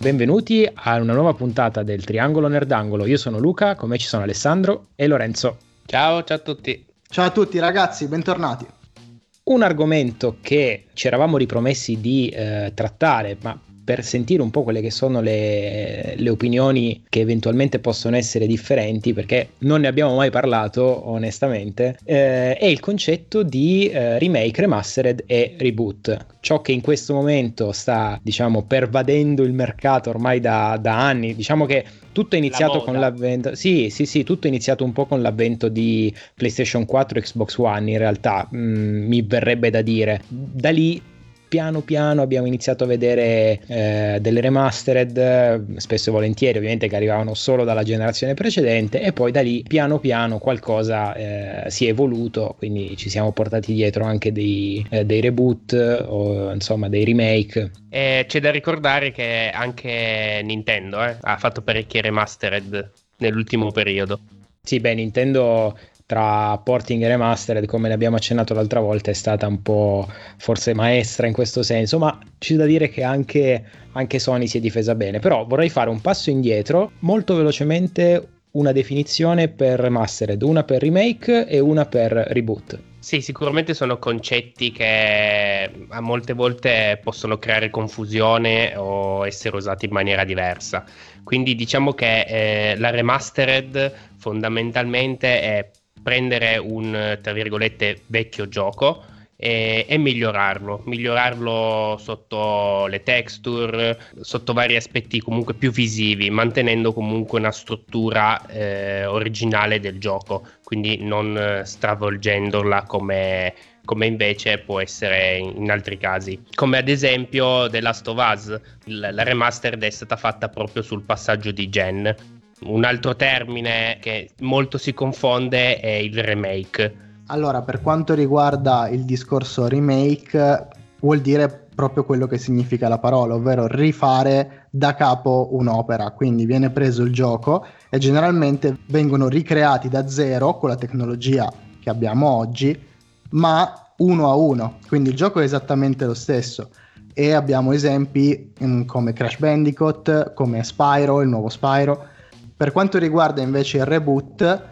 Benvenuti a una nuova puntata del Triangolo Nerdangolo. Io sono Luca, con me ci sono Alessandro e Lorenzo. Ciao, ciao a tutti. Ciao a tutti ragazzi, bentornati. Un argomento che ci eravamo ripromessi di eh, trattare, ma per sentire un po' quelle che sono le, le, opinioni che eventualmente possono essere differenti, perché non ne abbiamo mai parlato onestamente, eh, è il concetto di eh, remake, remastered e reboot. Ciò che in questo momento sta, diciamo, pervadendo il mercato ormai da, da anni. Diciamo che tutto è iniziato La con l'avvento. Sì, sì, sì, tutto è iniziato un po' con l'avvento di PlayStation 4 e Xbox One. In realtà, mm, mi verrebbe da dire. Da lì piano piano abbiamo iniziato a vedere eh, delle remastered, spesso e volentieri ovviamente che arrivavano solo dalla generazione precedente e poi da lì piano piano qualcosa eh, si è evoluto, quindi ci siamo portati dietro anche dei, eh, dei reboot o insomma dei remake. E c'è da ricordare che anche Nintendo eh, ha fatto parecchie remastered nell'ultimo periodo. Sì, beh, Nintendo tra porting e remastered, come ne abbiamo accennato l'altra volta, è stata un po' forse maestra in questo senso, ma c'è da dire che anche, anche Sony si è difesa bene. Però vorrei fare un passo indietro, molto velocemente una definizione per remastered, una per remake e una per reboot. Sì, sicuramente sono concetti che a molte volte possono creare confusione o essere usati in maniera diversa. Quindi diciamo che eh, la remastered fondamentalmente è prendere un, tra virgolette, vecchio gioco e, e, migliorarlo, migliorarlo sotto le texture, sotto vari aspetti comunque più visivi, mantenendo comunque una struttura eh, originale del gioco, quindi non stravolgendola come, come invece può essere in altri casi. Come ad esempio The Last of Us, la remastered è stata fatta proprio sul passaggio di gen un altro termine che molto si confonde è il remake. Allora, per quanto riguarda il discorso remake, vuol dire proprio quello che significa la parola, ovvero rifare da capo un'opera. Quindi viene preso il gioco e generalmente vengono ricreati da zero con la tecnologia che abbiamo oggi, ma uno a uno. Quindi il gioco è esattamente lo stesso. E abbiamo esempi mm, come Crash Bandicoot, come Spyro, il nuovo Spyro per quanto riguarda invece il reboot,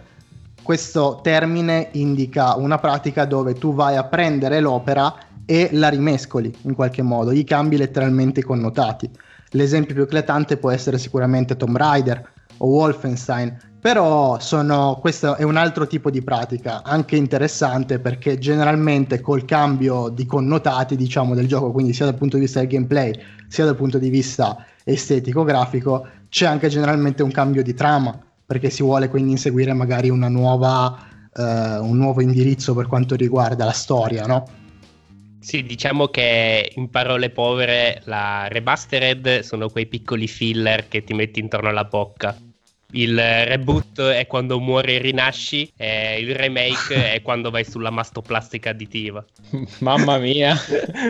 questo termine indica una pratica dove tu vai a prendere l'opera e la rimescoli in qualche modo, gli cambi letteralmente i connotati. L'esempio più eclatante può essere sicuramente Tomb Raider o Wolfenstein, però sono, questo è un altro tipo di pratica, anche interessante perché generalmente col cambio di connotati diciamo, del gioco, quindi sia dal punto di vista del gameplay sia dal punto di vista estetico-grafico, c'è anche generalmente un cambio di trama, perché si vuole quindi inseguire magari una nuova, uh, un nuovo indirizzo per quanto riguarda la storia, no? Sì, diciamo che in parole povere la remastered sono quei piccoli filler che ti metti intorno alla bocca. Il reboot è quando muori e rinasci, e il remake è quando vai sulla mastoplastica additiva. Mamma mia,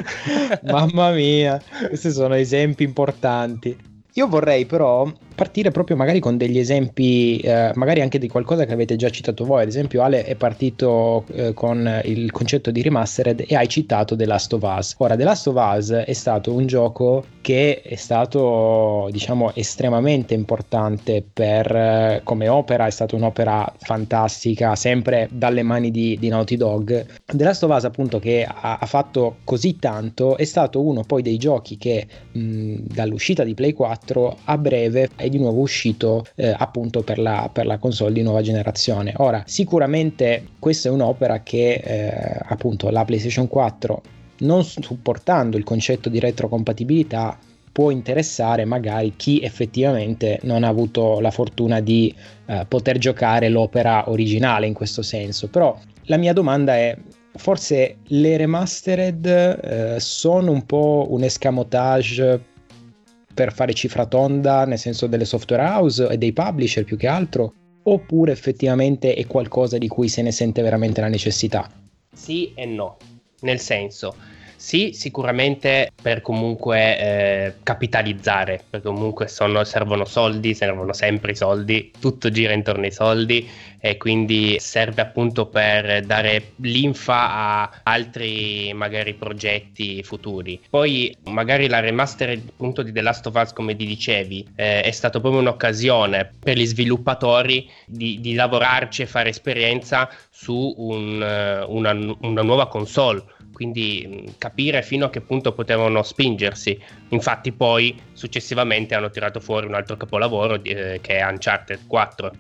mamma mia, questi sono esempi importanti. Io vorrei però partire proprio magari con degli esempi, eh, magari anche di qualcosa che avete già citato voi. Ad esempio, Ale è partito eh, con il concetto di remastered e hai citato The Last of Us. Ora, The Last of Us è stato un gioco che è stato, diciamo, estremamente importante per eh, come opera, è stata un'opera fantastica, sempre dalle mani di, di Naughty Dog. The Last of Us, appunto, che ha, ha, fatto così tanto, è stato uno poi dei giochi che mh, dall'uscita di Play 4 a breve è di nuovo uscito eh, appunto per la, per la, console di nuova generazione. Ora, sicuramente questa è un'opera che eh, appunto la PlayStation 4 non supportando il concetto di retrocompatibilità può interessare magari chi effettivamente non ha avuto la fortuna di eh, poter giocare l'opera originale in questo senso. Però la mia domanda è forse le remastered eh, sono un po' un escamotage per fare cifra tonda, nel senso delle software house e dei publisher più che altro, oppure effettivamente è qualcosa di cui se ne sente veramente la necessità? Sì e no, nel senso, sì, sicuramente per comunque eh, capitalizzare, perché comunque sono, servono soldi, servono sempre i soldi, tutto gira intorno ai soldi e quindi serve appunto per dare linfa a altri magari progetti futuri. Poi magari la remaster appunto di The Last of Us come ti dicevi eh, è stata proprio un'occasione per gli sviluppatori di, di lavorarci e fare esperienza su un, una, una nuova console quindi capire fino a che punto potevano spingersi. Infatti poi successivamente hanno tirato fuori un altro capolavoro eh, che è Uncharted 4.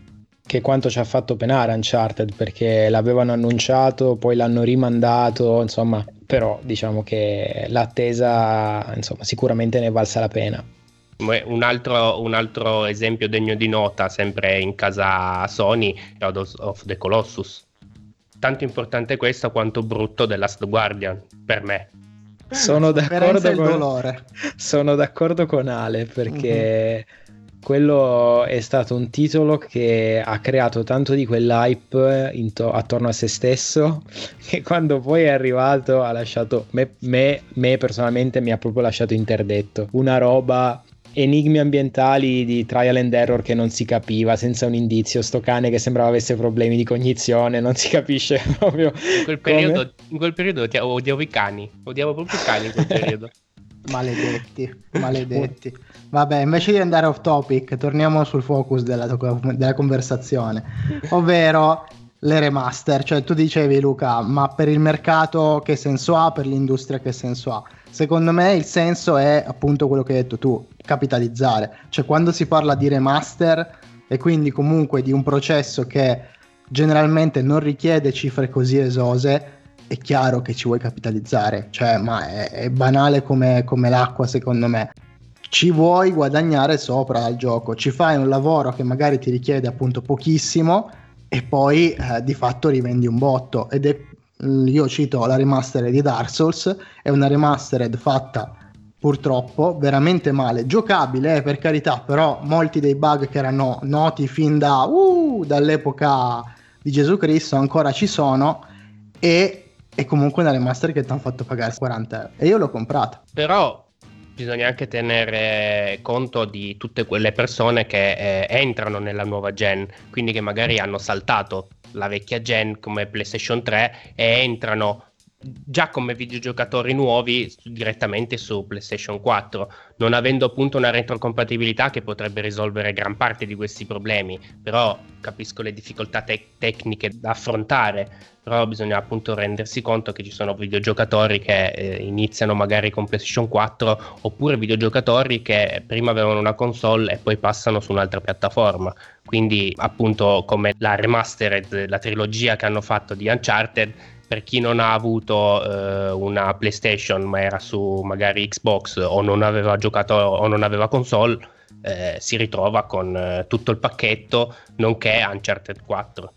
Che quanto ci ha fatto penare Uncharted perché l'avevano annunciato, poi l'hanno rimandato, insomma, però diciamo che l'attesa insomma, sicuramente ne valsa la pena. Un altro, un altro, esempio degno di nota, sempre in casa Sony, Shadows of the Colossus tanto importante questo quanto brutto The Last Guardian per me. Sono d'accordo, con, sono d'accordo con Ale perché uh-huh. Quello è stato un titolo che ha creato tanto di quell'hype into- attorno a se stesso che quando poi è arrivato ha lasciato me, me, me personalmente mi ha proprio lasciato interdetto. Una roba enigmi ambientali di trial and error che non si capiva senza un indizio. Sto cane che sembrava avesse problemi di cognizione, non si capisce proprio. In quel periodo, in quel periodo odiavo i cani, odiavo proprio i cani in quel periodo. Maledetti, maledetti. Vabbè, invece di andare off topic, torniamo sul focus della, della conversazione, ovvero le remaster. Cioè, tu dicevi, Luca, ma per il mercato che senso ha, per l'industria che senso ha? Secondo me il senso è appunto quello che hai detto tu, capitalizzare. Cioè quando si parla di remaster e quindi comunque di un processo che generalmente non richiede cifre così esose, è chiaro che ci vuoi capitalizzare. Cioè, ma è, è banale come, come l'acqua secondo me ci vuoi guadagnare sopra al gioco, ci fai un lavoro che magari ti richiede appunto pochissimo e poi eh, di fatto rivendi un botto ed è io cito la remastered di Dark Souls, è una remastered fatta purtroppo veramente male, giocabile eh, per carità, però molti dei bug che erano noti fin da, uh, dall'epoca di Gesù Cristo ancora ci sono e è comunque una remaster che ti hanno fatto pagare 40 euro e io l'ho comprata. Però bisogna anche tenere conto di tutte quelle persone che eh, entrano nella nuova gen, quindi che magari hanno saltato la vecchia gen come PlayStation 3 e entrano già come videogiocatori nuovi direttamente su PlayStation 4, non avendo appunto una retrocompatibilità che potrebbe risolvere gran parte di questi problemi, però capisco le difficoltà te- tecniche da affrontare, però bisogna appunto rendersi conto che ci sono videogiocatori che eh, iniziano magari con PlayStation 4 oppure videogiocatori che prima avevano una console e poi passano su un'altra piattaforma, quindi appunto come la remastered, la trilogia che hanno fatto di Uncharted per chi non ha avuto eh, una PlayStation ma era su magari Xbox o non aveva giocato o non aveva console, eh, si ritrova con eh, tutto il pacchetto, nonché Uncharted 4.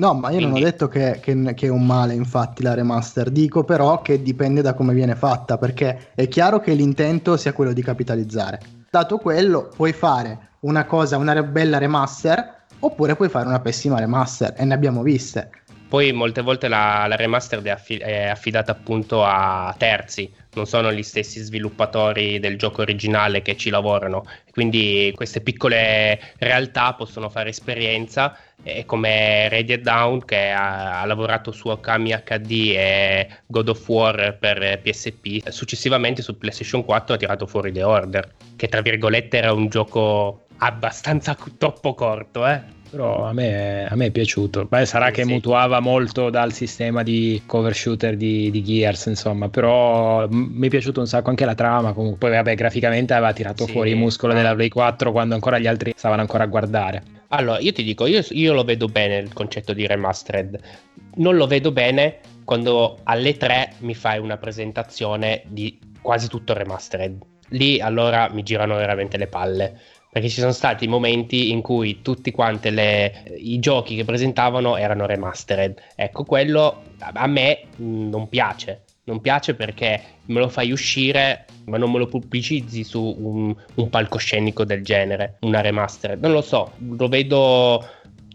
No, ma io Quindi... non ho detto che, che, che, è un male, infatti, la remaster. Dico però che dipende da come viene fatta, perché è chiaro che l'intento sia quello di capitalizzare. Dato quello, puoi fare una cosa, una bella remaster, oppure puoi fare una pessima remaster, e ne abbiamo viste. Poi molte volte la, la remastered è, affi- è, affidata appunto a terzi, non sono gli stessi sviluppatori del gioco originale che ci lavorano, quindi queste piccole realtà possono fare esperienza e come Red Down che ha, ha, lavorato su Okami HD e God of War per PSP, successivamente su PlayStation 4 ha tirato fuori The Order, che tra virgolette era un gioco abbastanza troppo corto, eh però a me, a me, è piaciuto. Beh, sarà sì, che sì. mutuava molto dal sistema di cover shooter di, di Gears, insomma, però mi è piaciuto un sacco anche la trama. Comunque, poi, vabbè, graficamente aveva tirato sì, fuori il muscolo della Play 4 quando ancora gli altri stavano ancora a guardare. Allora, io ti dico, io, io lo vedo bene il concetto di remastered. Non lo vedo bene quando alle 3 mi fai una presentazione di quasi tutto remastered. Lì allora mi girano veramente le palle perché ci sono stati momenti in cui tutti quanti i giochi che presentavano erano remastered. Ecco, quello a me non piace. Non piace perché me lo fai uscire, ma non me lo pubblicizzi su un, un palcoscenico del genere, una remastered. Non lo so, lo vedo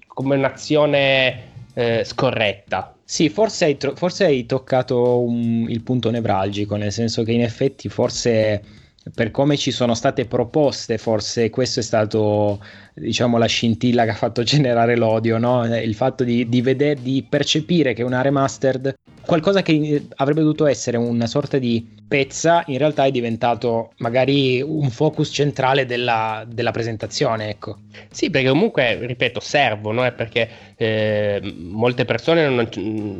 come un'azione eh, scorretta. Sì, forse hai, tro- forse hai toccato un, il punto nevralgico, nel senso che in effetti forse per come ci sono state proposte, forse questo è stato diciamo la scintilla che ha fatto generare l'odio, no? il fatto di, di, vedere, di percepire che una remastered qualcosa che avrebbe dovuto essere una sorta di pezza, in realtà è diventato magari un focus centrale della, della presentazione. Ecco. Sì, perché comunque, ripeto, servono, eh, perché eh, molte persone non,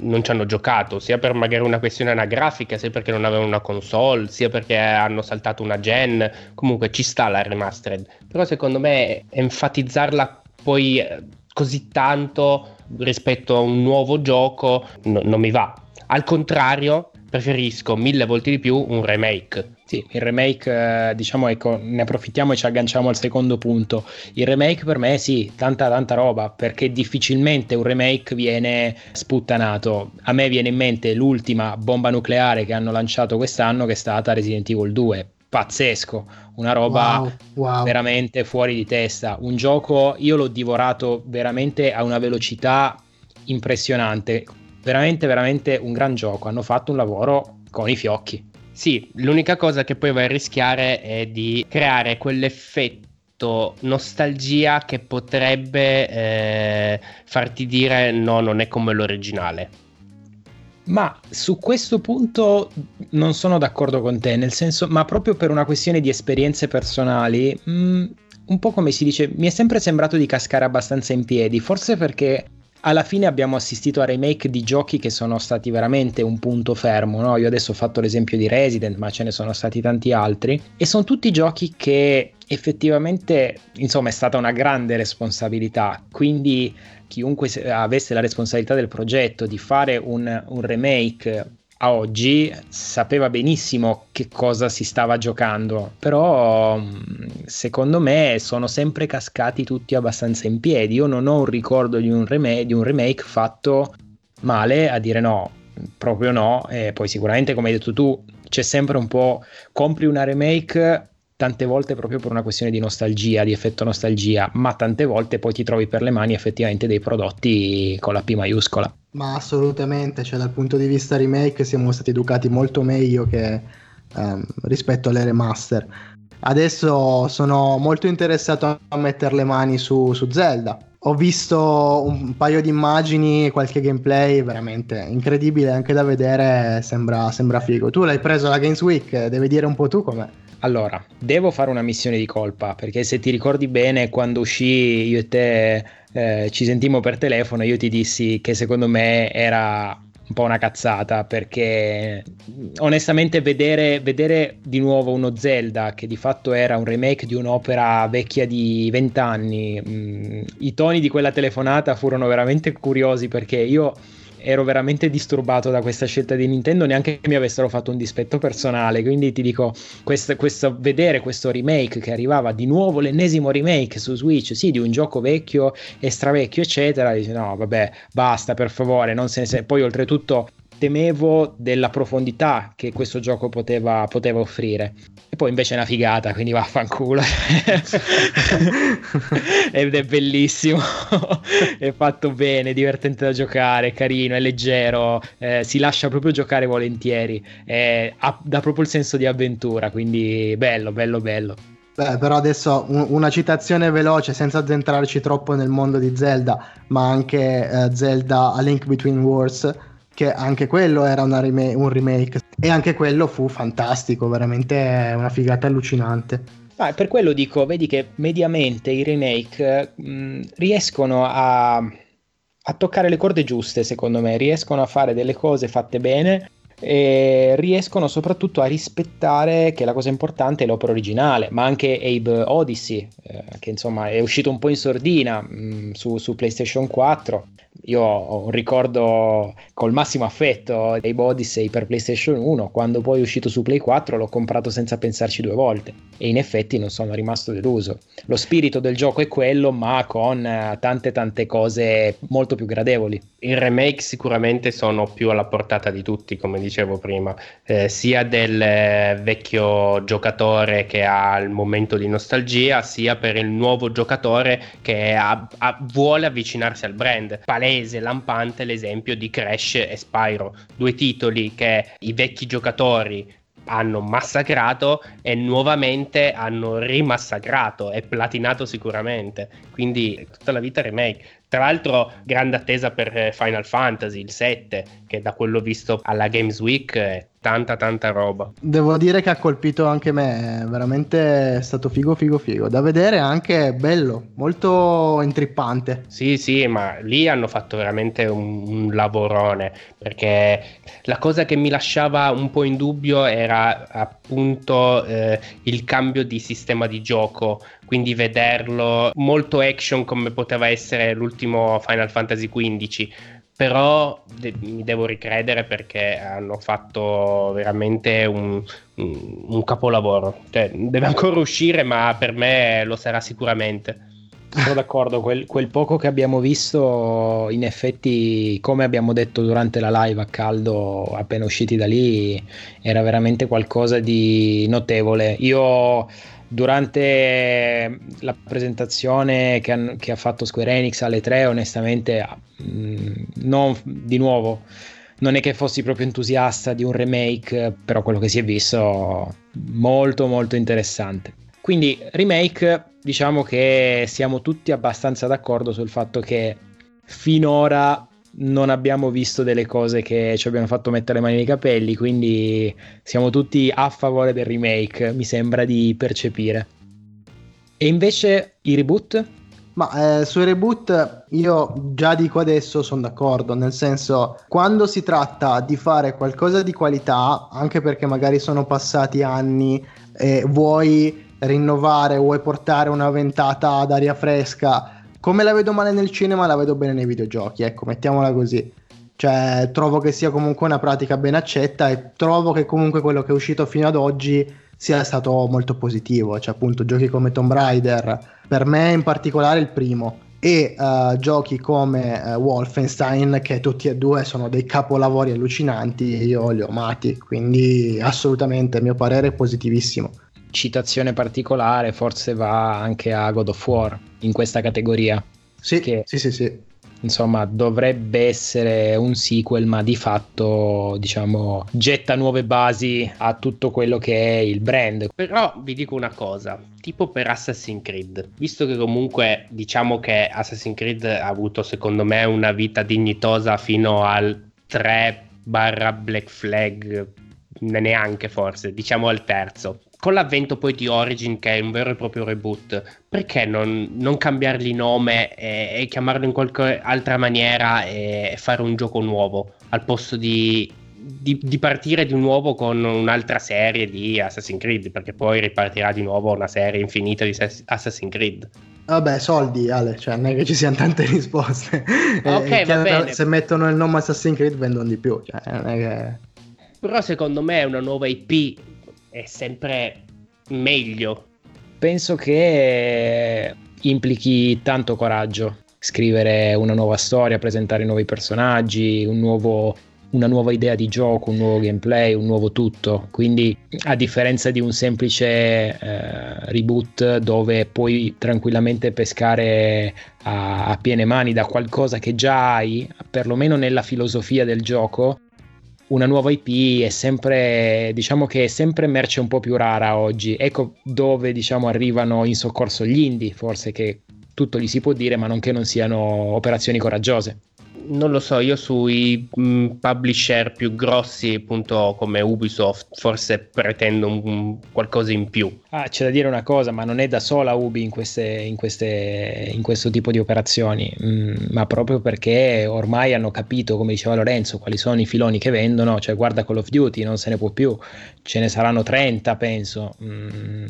non, ci hanno giocato, sia per magari una questione anagrafica, sia perché non avevano una console, sia perché hanno saltato una gen. Comunque ci sta la remastered. Però secondo me enfatizzarla poi eh, così tanto rispetto a un nuovo gioco no, non mi va al contrario, preferisco mille volte di più un remake. Sì, il remake, eh, diciamo, ecco, ne approfittiamo e ci agganciamo al secondo punto. Il remake per me sì, tanta tanta roba, perché difficilmente un remake viene sputtanato. A me viene in mente l'ultima bomba nucleare che hanno lanciato quest'anno, che è stata Resident Evil 2. Pazzesco, una roba wow, wow. veramente fuori di testa. Un gioco, io l'ho divorato veramente a una velocità impressionante veramente, veramente un gran gioco. Hanno fatto un lavoro con i fiocchi. Sì, l'unica cosa che poi vai a rischiare è di creare quell'effetto nostalgia che potrebbe eh, farti dire no, non è come l'originale. Ma su questo punto non sono d'accordo con te, nel senso, ma proprio per una questione di esperienze personali, mh, mm, un po' come si dice, mi è sempre sembrato di cascare abbastanza in piedi, forse perché alla fine abbiamo assistito a remake di giochi che sono stati veramente un punto fermo. No? Io adesso ho fatto l'esempio di Resident, ma ce ne sono stati tanti altri. E sono tutti giochi che effettivamente, insomma, è stata una grande responsabilità. Quindi chiunque avesse la responsabilità del progetto di fare un, un remake a oggi sapeva benissimo che cosa si stava giocando, però mm, secondo me sono sempre cascati tutti abbastanza in piedi. Io non ho un ricordo di un, remake, di un remake fatto male a dire no, proprio no, e poi sicuramente come hai detto tu c'è sempre un po' compri una remake tante volte proprio per una questione di nostalgia, di effetto nostalgia, ma tante volte poi ti trovi per le mani effettivamente dei prodotti con la P maiuscola. Ma assolutamente, cioè dal punto di vista remake siamo stati educati molto meglio che um, rispetto alle remaster. Adesso sono molto interessato a mettere le mani su, su Zelda. Ho visto un paio di immagini, qualche gameplay veramente incredibile anche da vedere, sembra, sembra figo. Tu l'hai preso alla Games Week, devi dire un po' tu com'è. Allora, devo fare una missione di colpa perché se ti ricordi bene, quando uscì io e te eh, ci sentimmo per telefono, io ti dissi che secondo me era un po' una cazzata perché onestamente vedere, vedere, di nuovo uno Zelda che di fatto era un remake di un'opera vecchia di vent'anni, mm, i toni di quella telefonata furono veramente curiosi perché io ero veramente disturbato da questa scelta di Nintendo, neanche che mi avessero fatto un dispetto personale. Quindi ti dico, questo, questo, vedere questo remake che arrivava di nuovo, l'ennesimo remake su Switch, sì, di un gioco vecchio e stravecchio, eccetera. Dici, no, vabbè, basta, per favore, non se ne se... Poi oltretutto temevo della profondità che questo gioco poteva, poteva offrire. E poi invece è una figata, quindi vaffanculo. Ed è bellissimo, è fatto bene, divertente da giocare, carino, è leggero, eh, si lascia proprio giocare volentieri, è, ha, dà proprio il senso di avventura, quindi bello, bello, bello. Beh, però adesso un, una citazione veloce senza addentrarci troppo nel mondo di Zelda, ma anche eh, Zelda A Link Between Worlds che anche quello era rima- un remake. E anche quello fu fantastico, veramente una figata allucinante. Ah, per quello dico, vedi che mediamente i remake mh, riescono a, a toccare le corde giuste, secondo me, riescono a fare delle cose fatte bene e riescono soprattutto a rispettare che la cosa importante è l'opera originale, ma anche Abe Odyssey, eh, che insomma è uscito un po' in sordina mh, su, su PlayStation 4, io ho un ricordo col massimo affetto dei Odyssey per PlayStation 1, quando poi è uscito su Play 4 l'ho comprato senza pensarci due volte e in effetti non sono rimasto deluso. Lo spirito del gioco è quello, ma con eh, tante tante cose molto più gradevoli. I remake sicuramente sono più alla portata di tutti, come dicevo prima, eh, sia del eh, vecchio giocatore che ha il momento di nostalgia, sia per il nuovo giocatore che ha, ha, vuole avvicinarsi al brand. Palese, lampante l'esempio di Crash e Spyro, due titoli che i vecchi giocatori hanno massacrato e nuovamente hanno rimassacrato e platinato sicuramente. Quindi tutta la vita remake. Tra l'altro, grande attesa per Final Fantasy il 7, che da quello visto alla Games Week è tanta tanta roba. Devo dire che ha colpito anche me, veramente è stato figo figo figo, da vedere anche bello, molto intrippante. Sì sì, ma lì hanno fatto veramente un, un lavorone, perché la cosa che mi lasciava un po' in dubbio era appunto eh, il cambio di sistema di gioco, quindi vederlo molto action come poteva essere l'ultimo Final Fantasy XV però de- mi devo ricredere perché hanno fatto veramente un, un, capolavoro. Cioè, deve ancora uscire, ma per me lo sarà sicuramente. Sono d'accordo, quel, quel, poco che abbiamo visto, in effetti, come abbiamo detto durante la live a caldo, appena usciti da lì, era veramente qualcosa di notevole. Io durante la presentazione che, han, che, ha fatto Square Enix alle 3 onestamente mh, mm, non di nuovo non è che fossi proprio entusiasta di un remake però quello che si è visto molto molto interessante. Quindi remake diciamo che siamo tutti abbastanza d'accordo sul fatto che finora non abbiamo visto delle cose che ci abbiano fatto mettere le mani nei capelli, quindi siamo tutti a favore del remake, mi sembra di percepire. E invece i reboot? Ma eh, sui reboot io già dico adesso sono d'accordo, nel senso quando si tratta di fare qualcosa di qualità, anche perché magari sono passati anni e vuoi rinnovare, vuoi portare una ventata d'aria fresca come la vedo male nel cinema, la vedo bene nei videogiochi, ecco, mettiamola così. Cioè, trovo che sia comunque una pratica ben accetta e trovo che comunque quello che è uscito fino ad oggi sia stato molto positivo. Cioè, appunto, giochi come Tomb Raider, per me in particolare il primo, e uh, giochi come uh, Wolfenstein, che tutti e due sono dei capolavori allucinanti, io li ho amati, quindi assolutamente, a mio parere, è positivissimo citazione particolare forse va anche a God of War in questa categoria. Sì, che, sì, sì, sì. Insomma, dovrebbe essere un sequel, ma di fatto, diciamo, getta nuove basi a tutto quello che è il brand. Però vi dico una cosa, tipo per Assassin's Creed, visto che comunque diciamo che Assassin's Creed ha avuto secondo me una vita dignitosa fino al 3 barra Black Flag, neanche forse, diciamo al terzo con l'avvento poi di Origin, che è un vero e proprio reboot, perché non, non cambiargli nome e, e, chiamarlo in qualche altra maniera e fare un gioco nuovo al posto di, di, di, partire di nuovo con un'altra serie di Assassin's Creed? Perché poi ripartirà di nuovo una serie infinita di Assassin's Creed. Vabbè, soldi, Ale, cioè non è che ci siano tante risposte. Ok, eh, va bene. Se mettono il nome Assassin's Creed vendono di più, cioè non è che... Però secondo me è una nuova IP è sempre meglio. Penso che implichi tanto coraggio scrivere una nuova storia, presentare nuovi personaggi, un nuovo, una nuova idea di gioco, un nuovo gameplay, un nuovo tutto. Quindi, a differenza di un semplice eh, reboot dove puoi tranquillamente pescare a, a piene mani da qualcosa che già hai, perlomeno nella filosofia del gioco, una nuova IP è sempre, diciamo che è sempre merce un po' più rara oggi. Ecco dove, diciamo, arrivano in soccorso gli indie, forse che tutto gli si può dire, ma non che non siano operazioni coraggiose non lo so, io sui mm, publisher più grossi, appunto come Ubisoft, forse pretendo un, qualcosa in più. Ah, c'è da dire una cosa, ma non è da sola Ubi in, queste, in, queste, in questo tipo di operazioni, mm, ma proprio perché ormai hanno capito, come diceva Lorenzo, quali sono i filoni che vendono, cioè guarda Call of Duty, non se ne può più, ce ne saranno 30 penso. Mm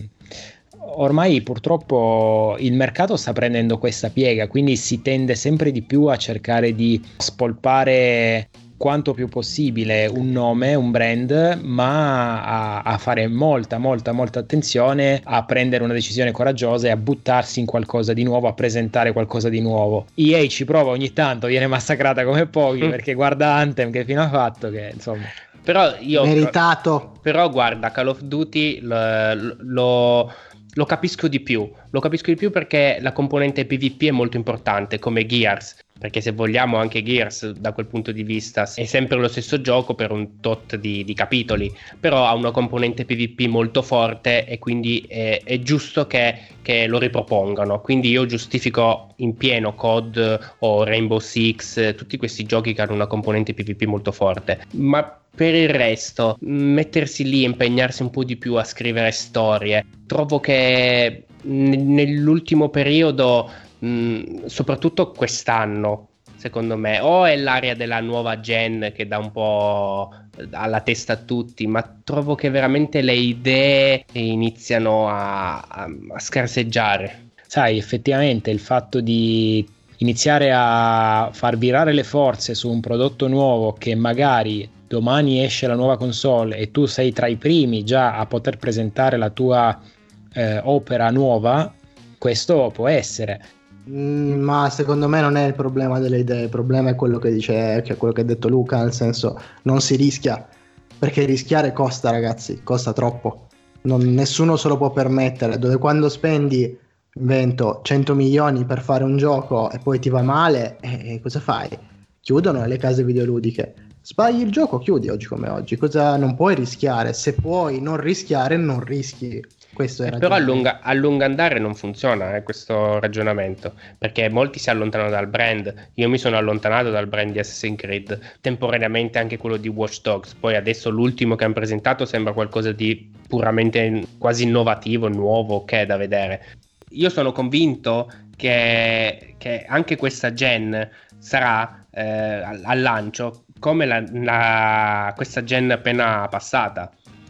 ormai purtroppo il mercato sta prendendo questa piega, quindi si tende sempre di più a cercare di spolpare quanto più possibile un nome, un brand, ma a, a, fare molta, molta, molta attenzione a prendere una decisione coraggiosa e a buttarsi in qualcosa di nuovo, a presentare qualcosa di nuovo. EA ci prova ogni tanto, viene massacrata come pochi mm. perché guarda Anthem che fino ha fatto che insomma però io meritato però guarda Call of Duty lo, lo, lo, capisco di più lo capisco di più perché la componente PvP è molto importante come Gears perché se vogliamo anche Gears da quel punto di vista è sempre lo stesso gioco per un tot di, di capitoli, però ha una componente PvP molto forte e quindi è, è giusto che, che, lo ripropongano. Quindi io giustifico in pieno COD o Rainbow Six, tutti questi giochi che hanno una componente PvP molto forte, ma per il resto, mettersi lì e impegnarsi un po' di più a scrivere storie, trovo che nell'ultimo periodo Mm, soprattutto quest'anno, secondo me, o è l'area della nuova gen che dà un po' alla testa a tutti, ma trovo che veramente le idee iniziano a, a, a scarseggiare. Sai, effettivamente il fatto di iniziare a far virare le forze su un prodotto nuovo che magari domani esce la nuova console e tu sei tra i primi già a poter presentare la tua eh, opera nuova, questo può essere. Mm, ma secondo me non è il problema delle idee, il problema è quello che dice, che quello che ha detto Luca, nel senso non si rischia, perché rischiare costa ragazzi, costa troppo, non, nessuno se lo può permettere, dove quando spendi, invento, 100 milioni per fare un gioco e poi ti va male, eh, cosa fai? Chiudono le case videoludiche. Sbagli il gioco, chiudi oggi come oggi. Cosa non puoi rischiare? Se puoi non rischiare, non rischi. Questo era però a lungo, a lungo andare non funziona eh, questo ragionamento perché molti si allontanano dal brand. Io mi sono allontanato dal brand di Assassin's Creed, temporaneamente anche quello di Watch Dogs. Poi adesso l'ultimo che hanno presentato sembra qualcosa di puramente quasi innovativo, nuovo, che è da vedere. Io sono convinto che, che anche questa gen sarà eh, al, al, lancio come la, la, questa gen appena passata.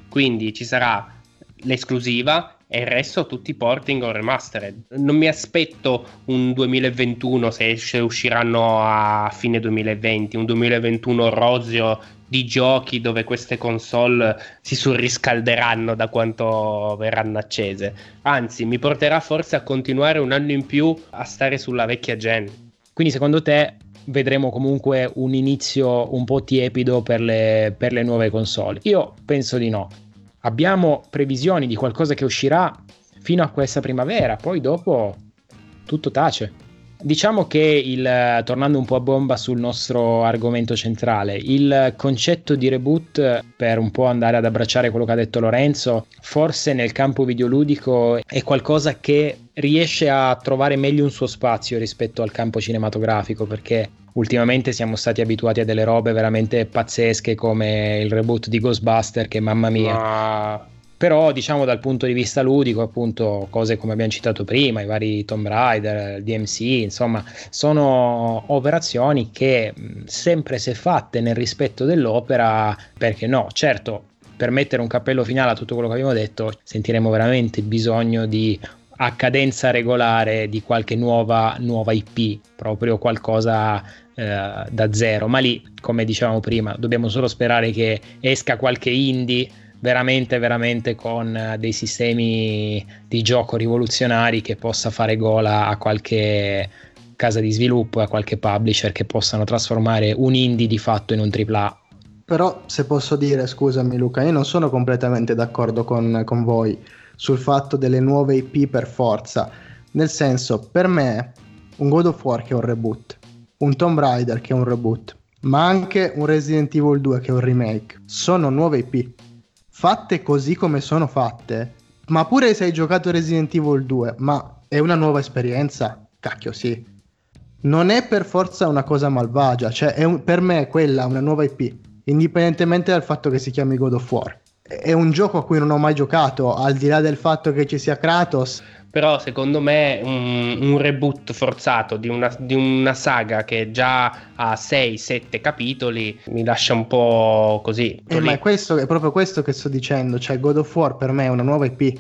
Quindi ci sarà l'esclusiva e il resto tutti porting o remastered. Non mi aspetto un 2021 se usciranno a fine 2020, un 2021 roseo di giochi dove queste console si surriscalderanno da quanto verranno accese. Anzi, mi porterà forse a continuare un anno in più a stare sulla vecchia gen. Quindi secondo te vedremo comunque un inizio un po' tiepido per le, per le nuove console? Io penso di no abbiamo previsioni di qualcosa che uscirà fino a questa primavera, poi dopo tutto tace. Diciamo che il, tornando un po' a bomba sul nostro argomento centrale, il concetto di reboot, per un po' andare ad abbracciare quello che ha detto Lorenzo, forse nel campo videoludico è qualcosa che riesce a trovare meglio un suo spazio rispetto al campo cinematografico, perché ultimamente siamo stati abituati a delle robe veramente pazzesche come il reboot di Ghostbuster che mamma mia. Ma... Però diciamo dal punto di vista ludico, appunto, cose come abbiamo citato prima, i vari Tomb Raider, il DMC, insomma, sono operazioni che sempre se fatte nel rispetto dell'opera, perché no? Certo, per mettere un cappello finale a tutto quello che abbiamo detto, sentiremo veramente bisogno di a cadenza regolare di qualche nuova, nuova IP, proprio qualcosa eh, da zero. Ma lì, come dicevamo prima, dobbiamo solo sperare che esca qualche indie veramente, veramente con eh, dei sistemi di gioco rivoluzionari che possa fare gola a qualche casa di sviluppo a qualche publisher che possano trasformare un indie di fatto in un AAA. Però se posso dire, scusami Luca, io non sono completamente d'accordo con, con voi sul fatto delle nuove IP per forza. Nel senso, per me, un God of War che è un reboot, un Tomb Raider che è un reboot, ma anche un Resident Evil 2 che è un remake, sono nuove IP. Fatte così come sono fatte, ma pure se hai giocato Resident Evil 2, ma è una nuova esperienza? Cacchio, sì. Non è per forza una cosa malvagia, cioè un, per me è quella una nuova IP, indipendentemente dal fatto che si chiami God of War è un gioco a cui non ho mai giocato, al di là del fatto che ci sia Kratos. Però secondo me un, un reboot forzato di una, di una, saga che già ha 6-7 capitoli mi lascia un po' così. Eh, ma è, questo, è proprio questo che sto dicendo, cioè God of War per me è una nuova IP.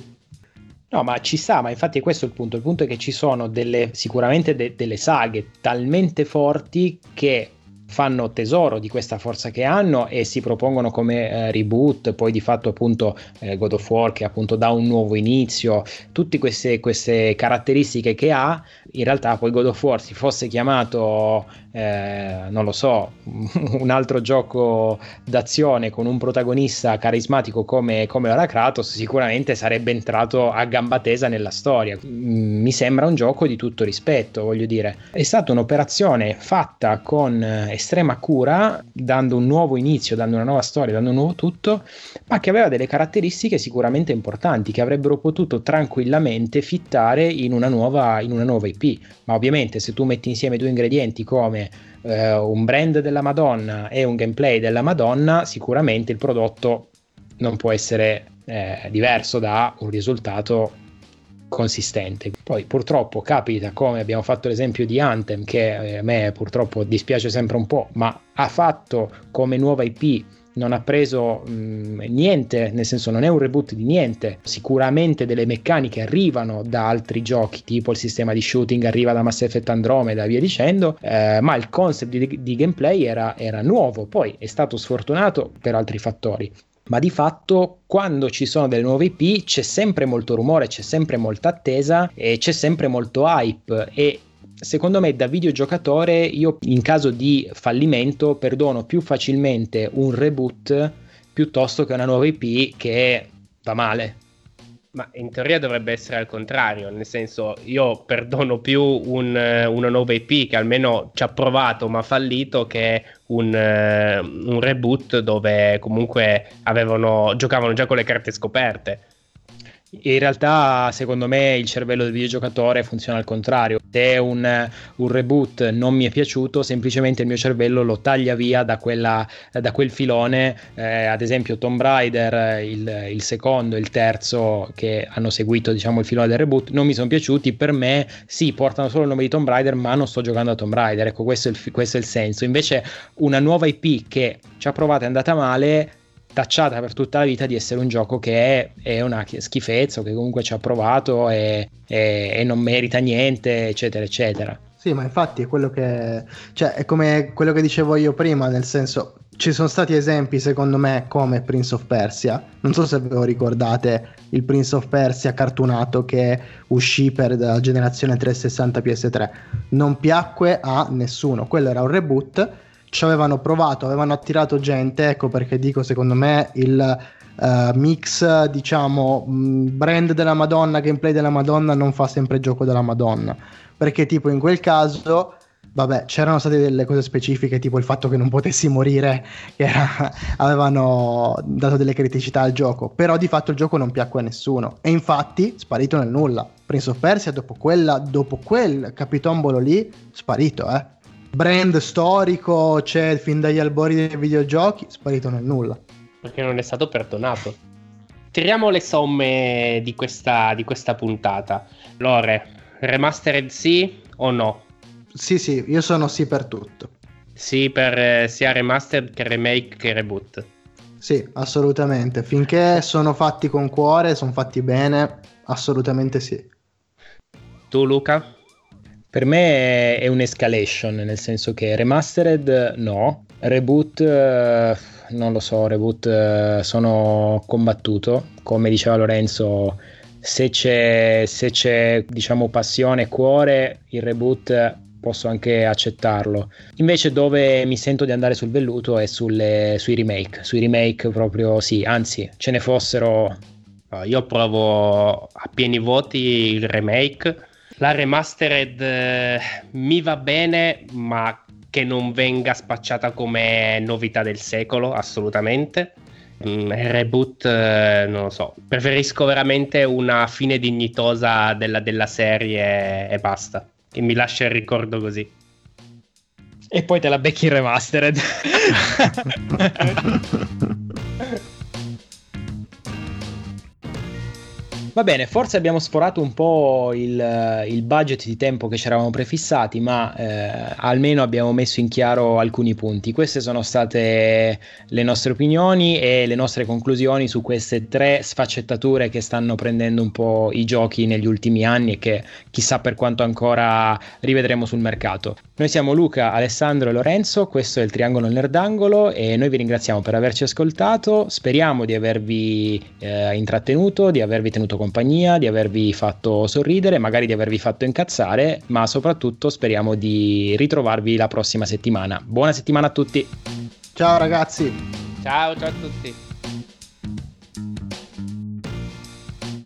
No, ma ci sta, ma infatti questo è il punto. Il punto è che ci sono delle, sicuramente de- delle saghe talmente forti che fanno tesoro di questa forza che hanno e si propongono come eh, reboot, poi di fatto appunto eh, God of War che appunto dà un nuovo inizio, tutte queste, queste caratteristiche che ha, in realtà poi God of War si fosse chiamato eh, non lo so, un altro gioco d'azione con un protagonista carismatico come, come Lara Kratos, sicuramente sarebbe entrato a gamba tesa nella storia. Mm, mi sembra un gioco di tutto rispetto, voglio dire. È stata un'operazione fatta con estrema cura, dando un nuovo inizio, dando una nuova storia, dando un nuovo tutto, ma che aveva delle caratteristiche sicuramente importanti che avrebbero potuto tranquillamente fittare in una nuova, in una nuova IP. Ma ovviamente se tu metti insieme due ingredienti come eh, un brand della Madonna e un gameplay della Madonna, sicuramente il prodotto non può essere eh, diverso da un risultato consistente. Poi purtroppo capita, come abbiamo fatto l'esempio di Anthem, che eh, a me purtroppo dispiace sempre un po', ma ha fatto come nuova IP non ha preso mh, mm, niente, nel senso non è un reboot di niente. Sicuramente delle meccaniche arrivano da altri giochi, tipo il sistema di shooting arriva da Mass Effect Andromeda e via dicendo, eh, ma il concept di, di gameplay era, era nuovo, poi è stato sfortunato per altri fattori ma di fatto quando ci sono delle nuove IP c'è sempre molto rumore, c'è sempre molta attesa e c'è sempre molto hype e secondo me da videogiocatore io in caso di fallimento perdono più facilmente un reboot piuttosto che una nuova IP che va male. Ma in teoria dovrebbe essere al contrario, nel senso io perdono più un, una nuova IP che almeno ci ha provato ma ha fallito che un, un reboot dove comunque avevano, giocavano già con le carte scoperte in realtà secondo me il cervello del videogiocatore funziona al contrario. Se un, un, reboot non mi è piaciuto semplicemente il mio cervello lo taglia via da, quella, da quel filone eh, ad esempio Tomb Raider il, il, secondo e il terzo che hanno seguito diciamo il filone del reboot non mi sono piaciuti. Per me sì portano solo il nome di Tomb Raider ma non sto giocando a Tomb Raider. Ecco questo è il, questo è il senso. Invece una nuova IP che ci ha provato è andata male tacciata per tutta la vita di essere un gioco che è, è una schifezza, che comunque ci ha provato e, e, e, non merita niente, eccetera, eccetera. Sì, ma infatti è quello che. cioè, è come quello che dicevo io prima, nel senso. Ci sono stati esempi, secondo me, come Prince of Persia. Non so se ve lo ricordate, il Prince of Persia cartunato che uscì per la generazione 360 PS3. Non piacque a nessuno. Quello era un reboot ci avevano provato, avevano attirato gente, ecco perché dico secondo me il uh, mix, diciamo, brand della Madonna, gameplay della Madonna non fa sempre gioco della Madonna, perché tipo in quel caso vabbè, c'erano state delle cose specifiche, tipo il fatto che non potessi morire, che era, avevano dato delle criticità al gioco, però di fatto il gioco non piacque a nessuno. E infatti, sparito nel nulla. Prince of Persia, dopo, quella, dopo quel capitombolo lì, sparito, eh brand storico c'è fin dagli albori dei videogiochi, sparito nel nulla. Perché non è stato perdonato. Tiriamo le somme di questa, di questa puntata. Lore, remastered sì o no? Sì, sì, io sono sì per tutto. Sì, per eh, sia remastered che remake che reboot. Sì, assolutamente. Finché sono fatti con cuore, sono fatti bene, assolutamente sì. Tu, Luca? Per me è un'escalation, nel senso che remastered no, reboot eh, non lo so, reboot eh, sono combattuto, come diceva Lorenzo, se c'è, se c'è diciamo passione e cuore, il reboot posso anche accettarlo. Invece dove mi sento di andare sul velluto è sulle, sui remake, sui remake proprio sì, anzi ce ne fossero... Io provo a pieni voti il remake la remastered eh, mi va bene, ma che non venga spacciata come novità del secolo, assolutamente. Mm, reboot, eh, non lo so. Preferisco veramente una fine dignitosa della, della serie e basta. E mi lascia il ricordo così. E poi te la becchi in remastered. Va bene, forse abbiamo sforato un po' il, il budget di tempo che ci eravamo prefissati, ma eh, almeno abbiamo messo in chiaro alcuni punti. Queste sono state le nostre opinioni e le nostre conclusioni su queste tre sfaccettature che stanno prendendo un po' i giochi negli ultimi anni e che chissà per quanto ancora rivedremo sul mercato. Noi siamo Luca, Alessandro e Lorenzo, questo è il Triangolo Nerdangolo e noi vi ringraziamo per averci ascoltato, speriamo di avervi eh, intrattenuto, di avervi tenuto compagnia compagnia, di avervi fatto sorridere, magari di avervi fatto incazzare, ma soprattutto speriamo di ritrovarvi la prossima settimana. Buona settimana a tutti. Ciao ragazzi. Ciao, ciao a tutti.